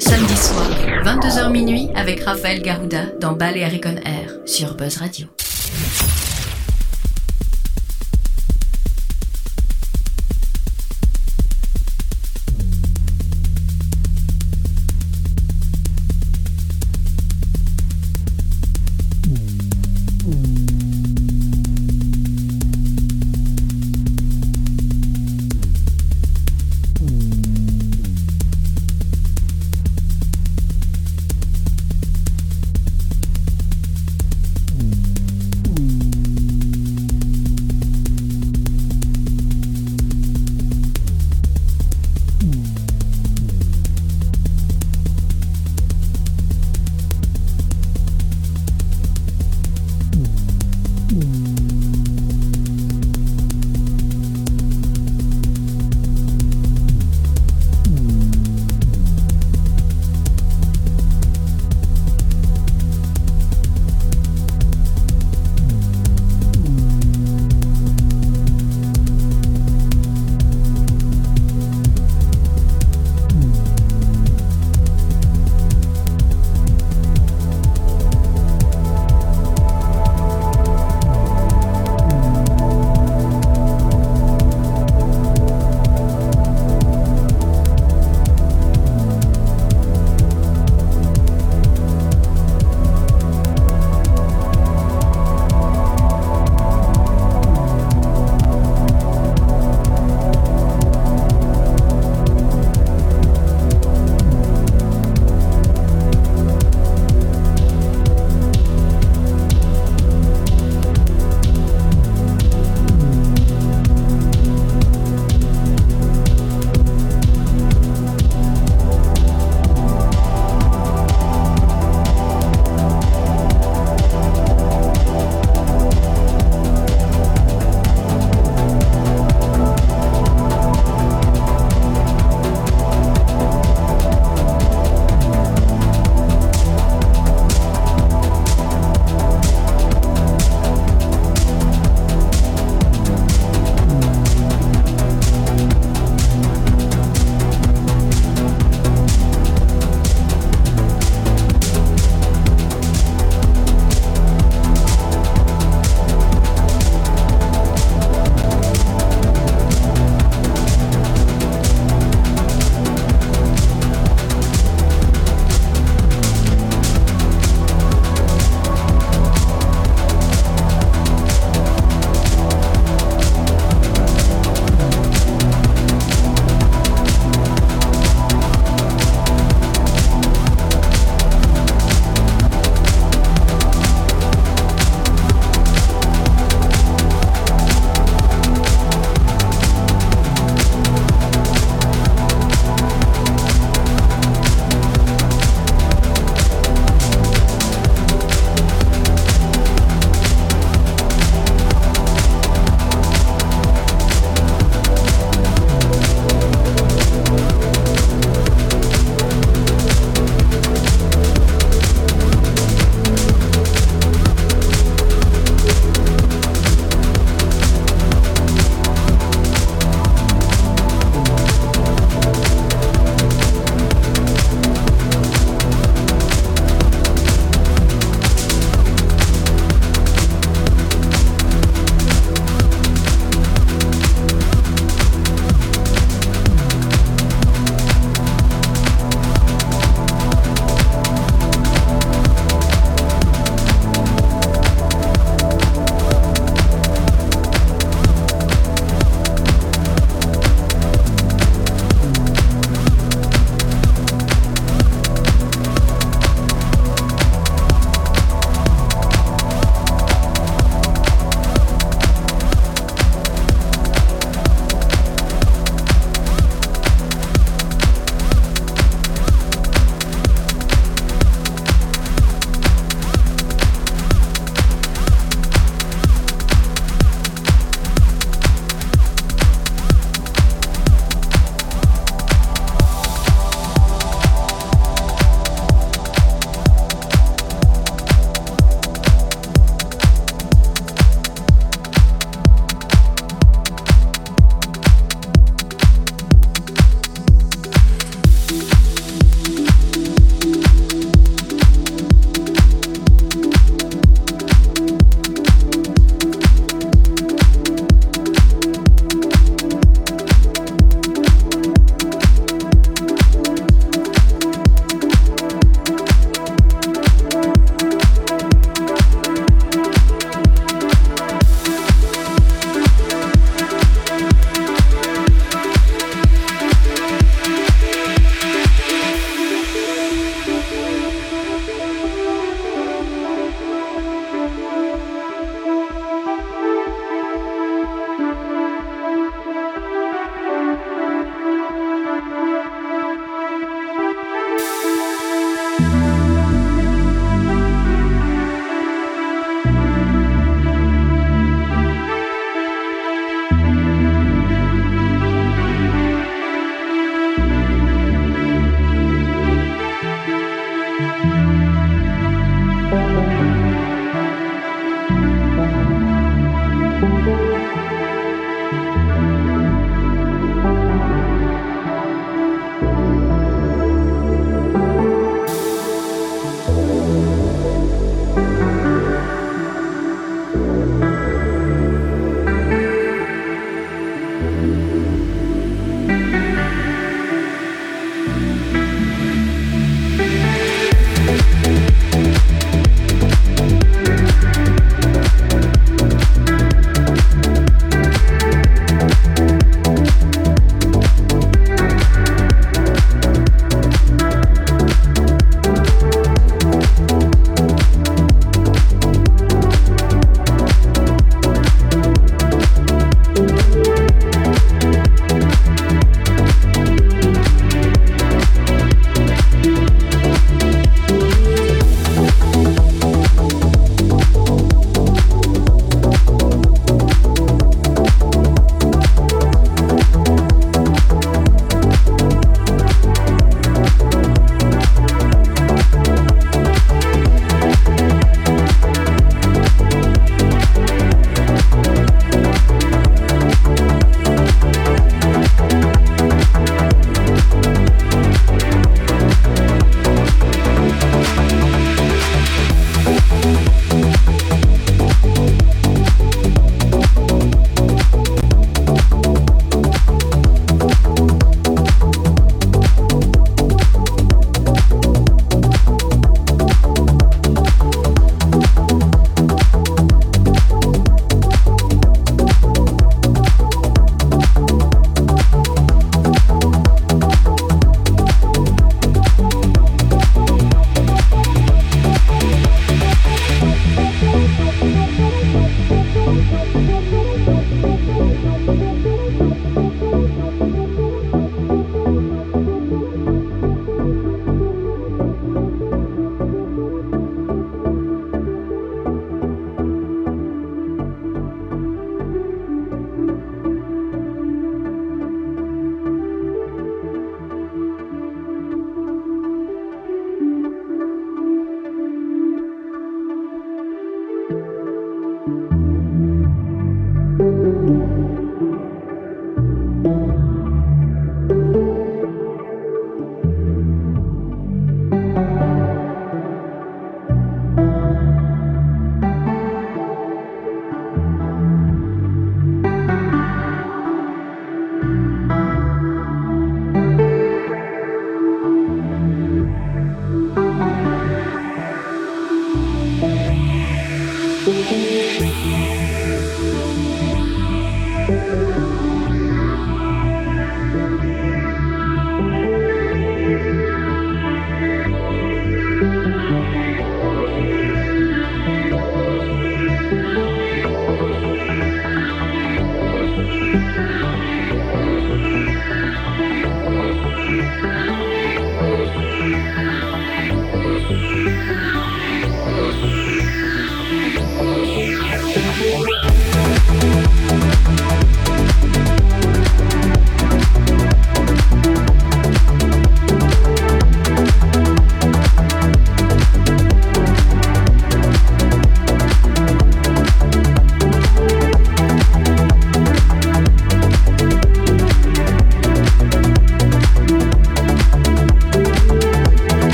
Samedi soir, 22h minuit avec Raphaël Garouda dans Balearic on Air sur Buzz Radio.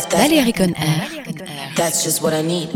Valérie Conner. That's just what I need.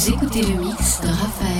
Vous écoutez le mix de Raphaël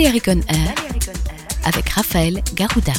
Balearic Air avec Raphaël Garouda.